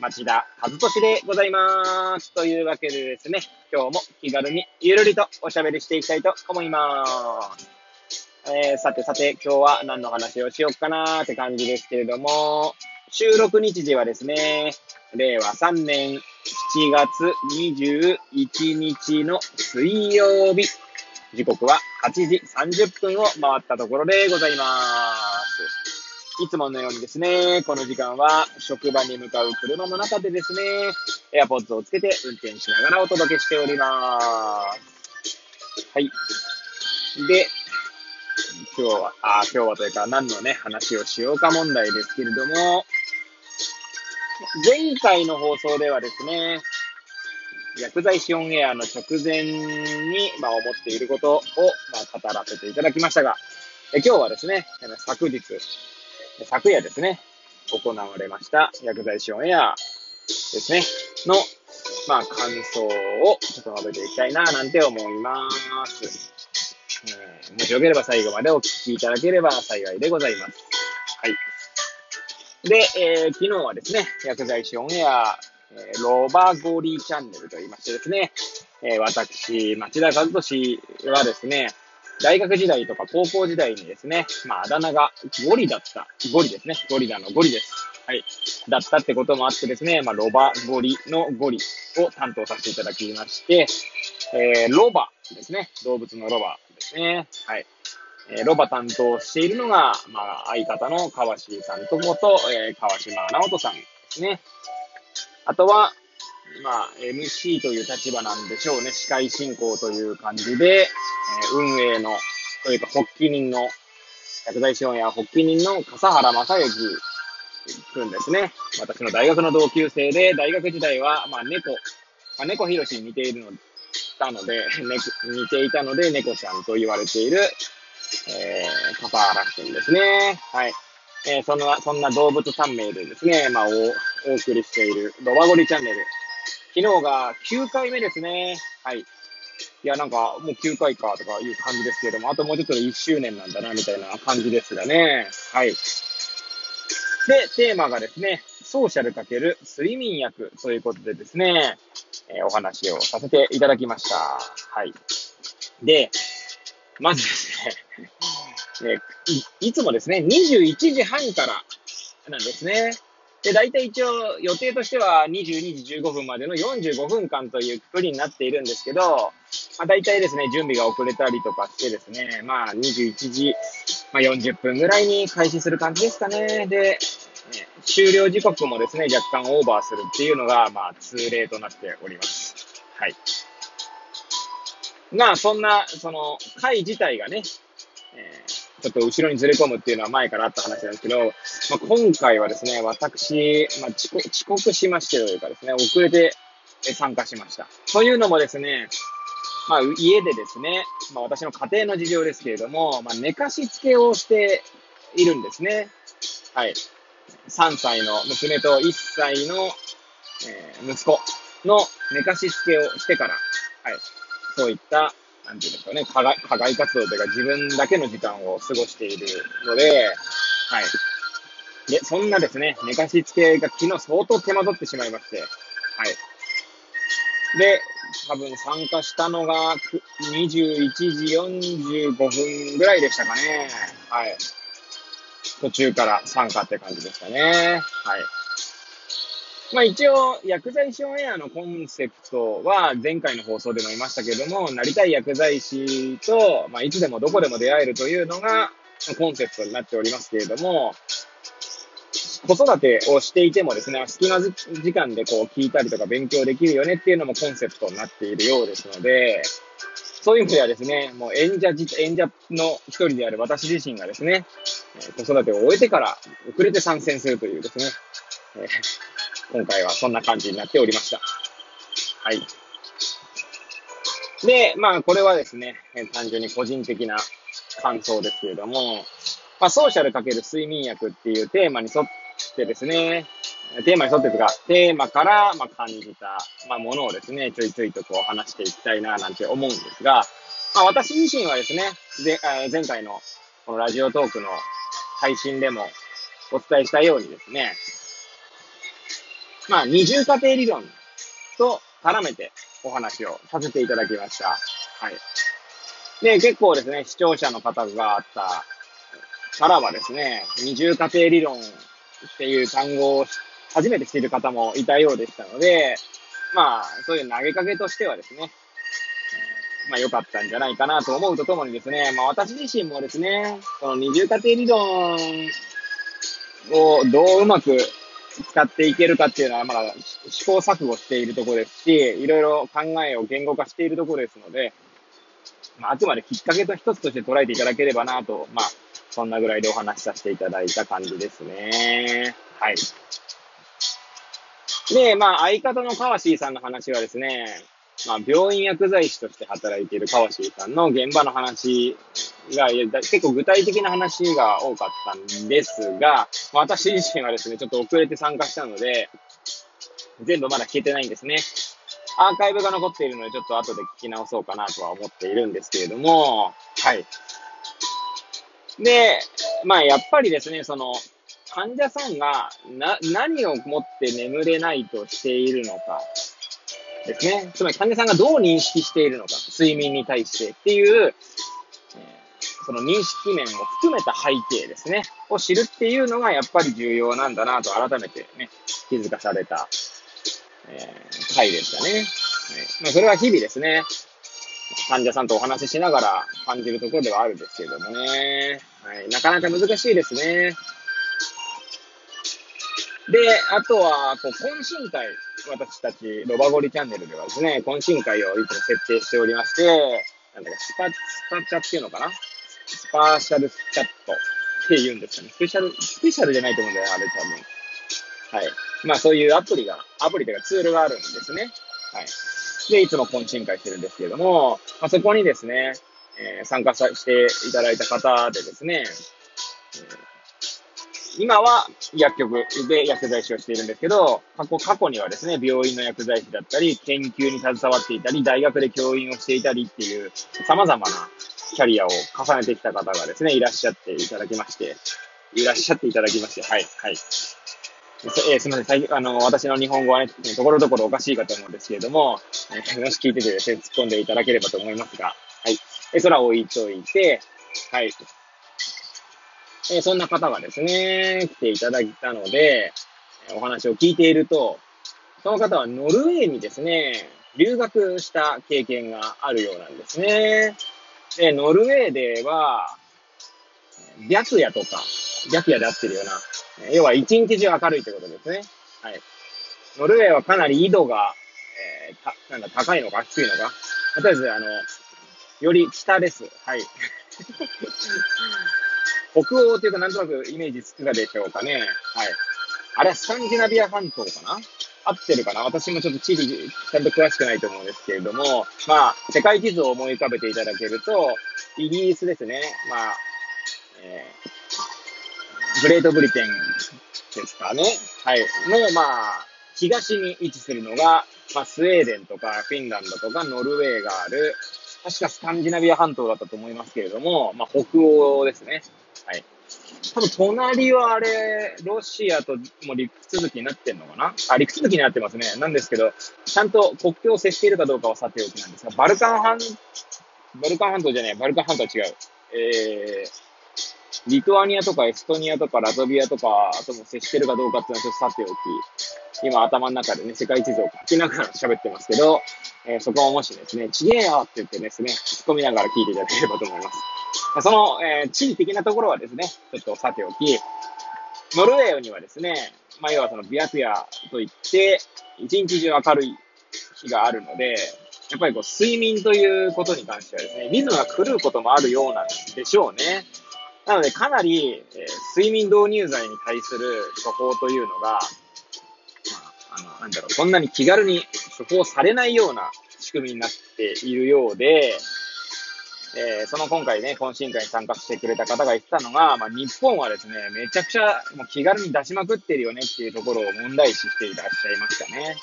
町田和俊でございます。というわけでですね、今日も気軽にゆるりとおしゃべりしていきたいと思います。えー、さてさて、今日は何の話をしようかなーって感じですけれども、収録日時はですね、令和3年7月21日の水曜日、時刻は8時30分を回ったところでございます。いつものようにですね、この時間は職場に向かう車の中でですね、AirPods をつけて運転しながらお届けしております。はい。で、今日は、あ、今日はというか何のね、話をしようか問題ですけれども、前回の放送ではですね、薬剤師オンエアの直前に、まあ、思っていることを、まあ、語らせていただきましたが、え今日はですね、昨日、昨夜ですね、行われました薬剤師オンエアですね、の、まあ、感想をちょっと述べていきたいな、なんて思います。えーもしよければ最後までお聞きいただければ幸いでございます。はい。で、えー昨日はですね、薬剤師オンエア、えーロバゴリーチャンネルと言いましてですね、えー私、町田和俊はですね、大学時代とか高校時代にですね、まあ、あだ名がゴリだった。ゴリですね。ゴリラのゴリです。はい。だったってこともあってですね、まあ、ロバゴリのゴリを担当させていただきまして、えーロバですね。動物のロバですね。はい。えーロバ担当しているのが、まあ、相方の川椎さんとこと、えー川島直人さんですね。あとは、まあ、MC という立場なんでしょうね。司会進行という感じで、えー運営の、というか、発起人の、薬剤師オンエア発起人の笠原正幸くんですね。私の大学の同級生で、大学時代は、まあ、猫、まあ、猫ひろしに似ているの、たので、ね、似ていたので、猫ちゃんと言われている、えー、笠原くんですね。はい。えーそんな、そんな動物3名でですね、まあ、お、お送りしている、ロバゴリチャンネル。昨日が9回目ですね。はい。いや、なんか、もう9回かとかいう感じですけれども、あともうちょっとで1周年なんだな、みたいな感じですがね。はい。で、テーマがですね、ソーシャル×睡眠薬ということでですね、えーお話をさせていただきました。はい。で、まずですね、ねいいつもですね、21時半からなんですね。で、大体一応予定としては22時15分までの45分間というくくりになっているんですけど、まあ、大体ですね、準備が遅れたりとかしてですね、まあ21時、まあ、40分ぐらいに開始する感じですかね。で、終了時刻もですね、若干オーバーするっていうのが、まあ通例となっております。はい。まあ、そんな、その、会自体がね、ちょっと後ろにずれ込むっていうのは前からあった話なんですけど、まあ、今回はですね、私、まあ、遅刻しましてというかですね、遅れて参加しました。というのもですね、まあ、家でですね、まあ、私の家庭の事情ですけれども、まあ、寝かしつけをしているんですね。はい。3歳の娘と1歳の、えー息子の寝かしつけをしてから、はい。そういった、なんていうんですかね、課外課外活動というか自分だけの時間を過ごしているので、はい。で、そんなですね、寝かしつけが昨日相当手間取ってしまいまして、はい。で、多分参加したのが21時45分ぐらいでしたかね。はい。途中から参加って感じでしたね。はい。まあ一応、薬剤師オンエアのコンセプトは前回の放送でも言いましたけれども、なりたい薬剤師と、まあいつでもどこでも出会えるというのがコンセプトになっておりますけれども、子育てをしていてもですね、隙間時間でこう聞いたりとか勉強できるよねっていうのもコンセプトになっているようですので、そういう意味ではですね、もう演者、演者の一人である私自身がですね、子育てを終えてから遅れて参戦するというですね、えー今回はそんな感じになっておりました。はい。で、まあ、これはですね、単純に個人的な感想ですけれども、まあ、ソーシャルかける睡眠薬っていうテーマに沿ってですね、テーマに沿ってとか、テーマから、ま感じた、まあ、ものをですね、ちょいちょいとこう話していきたいな、なんて思うんですが、まあ、私自身はですね、で前回のこのラジオトークの配信でもお伝えしたようにですね、まあ、二重家庭理論と絡めてお話をさせていただきました。はい。で、結構ですね、視聴者の方があったからはですね、二重家庭理論っていう単語を初めて知ってる方もいたようでしたので、まあ、そういう投げかけとしてはですね、まあ良かったんじゃないかなと思うとともにですね、まあ私自身もですね、この二重家庭理論をどううまく使っていけるかっていうのはまだ試行錯誤しているところですし、いろいろ考えを言語化しているところですので、まあ、あくまできっかけと一つとして捉えていただければなと、まあ、そんなぐらいでお話しさせていただいた感じですね。はい。で、まあ、相方の川ーさんの話はですね、まあ、病院薬剤師として働いている川椎さんの現場の話が、結構具体的な話が多かったんですが、私自身はですね、ちょっと遅れて参加したので、全部まだ聞けてないんですね。アーカイブが残っているので、ちょっと後で聞き直そうかなとは思っているんですけれども、はい。で、まあ、やっぱりですね、その、患者さんがな、何をもって眠れないとしているのか、ですね。つまり患者さんがどう認識しているのか、睡眠に対してっていう、えー、その認識面を含めた背景ですね、を知るっていうのがやっぱり重要なんだなと改めてね、気づかされた、えー、回でしたね。はいまあ、それは日々ですね、患者さんとお話ししながら感じるところではあるんですけどもね、はい、なかなか難しいですね。で、あとは、こう、懇親会。私たち、ロバゴリチャンネルではですね、懇親会をいつも設定しておりまして、なんだか、スパ、スパチャっていうのかな？スパーシャルチャットって言うんですかね。スペシャル、スペシャルじゃないと思うんだよ、あれ多分。はい。まあそういうアプリが、アプリというかツールがあるんですね。はい。で、いつも懇親会してるんですけれども、まあそこにですね、えー、参加させていただいた方でですね、今は薬局で薬剤師をしているんですけど、過去、過去にはですね、病院の薬剤師だったり、研究に携わっていたり、大学で教員をしていたりっていう、様々なキャリアを重ねてきた方がですね、いらっしゃっていただきまして、いらっしゃっていただきまして、はい、はい。え、すみません、最近あの、私の日本語はね、ところどころおかしいかと思うんですけれども、えー、もし聞いててですね、突っ込んでいただければと思いますが、はい。え、それは置いといて、はい。えー、そんな方がですね、来ていただいたので、お話を聞いていると、その方はノルウェーにですね、留学した経験があるようなんですね。で、ノルウェーでは、白夜とか、白夜で合ってるような、要は一日中明るいということですね。はい。ノルウェーはかなり緯度が、えー、た、なんだ、高いのか低いのか。とりあえず、あの、より北です。はい。北欧というかなんとなくイメージつくかでしょうかね。はい。あれはスカンジナビア半島かな？合ってるかな？私もちょっと地理ちゃんと詳しくないと思うんですけれども、まあ、世界地図を思い浮かべていただけると、イギリスですね。まあ、えー、グレートブリテンですかね。はい。の、まあ、東に位置するのが、まあ、スウェーデンとかフィンランドとかノルウェーがある、確かスカンジナビア半島だったと思いますけれども、まあ、北欧ですね。はい。多分、隣はあれ、ロシアとも陸続きになってんのかな？あ、陸続きになってますね。なんですけど、ちゃんと国境を接しているかどうかはさておきなんですが、バルカン半、バルカン半島じゃない、バルカン半島は違う。えー、リトアニアとかエストニアとかラトビアとかとも接してるかどうかっていうのはちょっとさておき、今頭の中でね、世界地図を書きながら喋ってますけど、えー、そこをもしですね、ちげえよって言ってですね、突っ込みながら聞いていただければと思います。その、えー、地理的なところはですね、ちょっとさておき、ノルウェーにはですね、まあ、要はそのビアピアといって、一日中明るい日があるので、やっぱりこう睡眠ということに関してはですね、リズムが狂うこともあるようなんでしょうね。なので、かなり、えー、睡眠導入剤に対する処方というのが、まあ、あの、なんだろう、そんなに気軽に処方されないような仕組みになっているようで、えー、その今回ね、懇親会に参加してくれた方が言ってたのが、まあ、日本はですね、めちゃくちゃもう気軽に出しまくってるよねっていうところを問題視していらっしゃいましたね。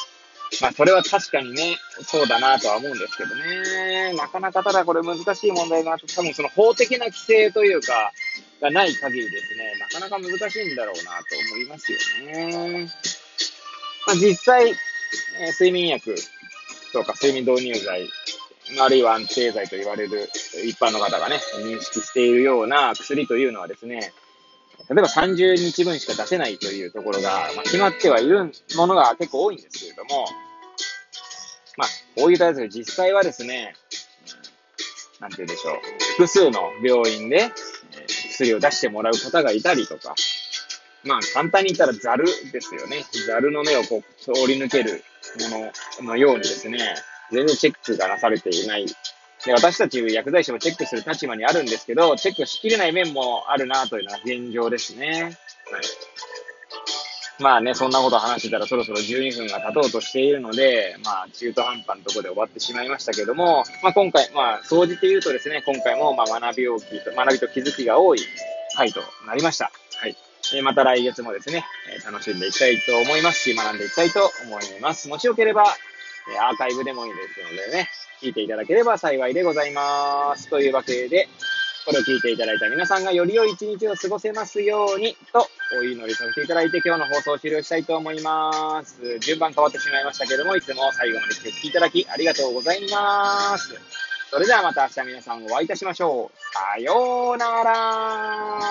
まあ、それは確かにね、そうだなとは思うんですけどね。なかなかただこれ難しい問題があって、多分その法的な規制というか、がない限りですね、なかなか難しいんだろうなと思いますよね。まあ、実際、え、睡眠薬とか睡眠導入剤あるいは安定剤と言われる一般の方がね、認識しているような薬というのはですね、例えば30日分しか出せないというところが、まあ、決まってはいるものが結構多いんですけれども、まあ、こういうタイプで実際はですね、なんて言うでしょう、複数の病院で薬を出してもらう方がいたりとか、まあ、簡単に言ったらザルですよね。ザルの目をこう通り抜けるもののようにですね、全然チェックがなされていない。で私たち薬剤師もチェックする立場にあるんですけど、チェックしきれない面もあるなというのが現状ですね。はい。まあね、そんなこと話してたらそろそろ12分が経とうとしているので、まあ中途半端なところで終わってしまいましたけども、まあ今回、まあ総じて言うとですね、今回もま学びをきと、学びと気づきが多い回となりました。えまた来月もですね、え楽しんでいきたいと思いますし、学んでいきたいと思います。もしよければ、えアーカイブでもいいですのでね、聞いていただければ幸いでございます。というわけで、これを聞いていただいた皆さんがより良い一日を過ごせますようにとお祈りさせていただいて今日の放送を終了したいと思います。順番変わってしまいましたけども、いつも最後まで聞いていただきありがとうございます。それではまた明日皆さんお会いいたしましょう。さようなら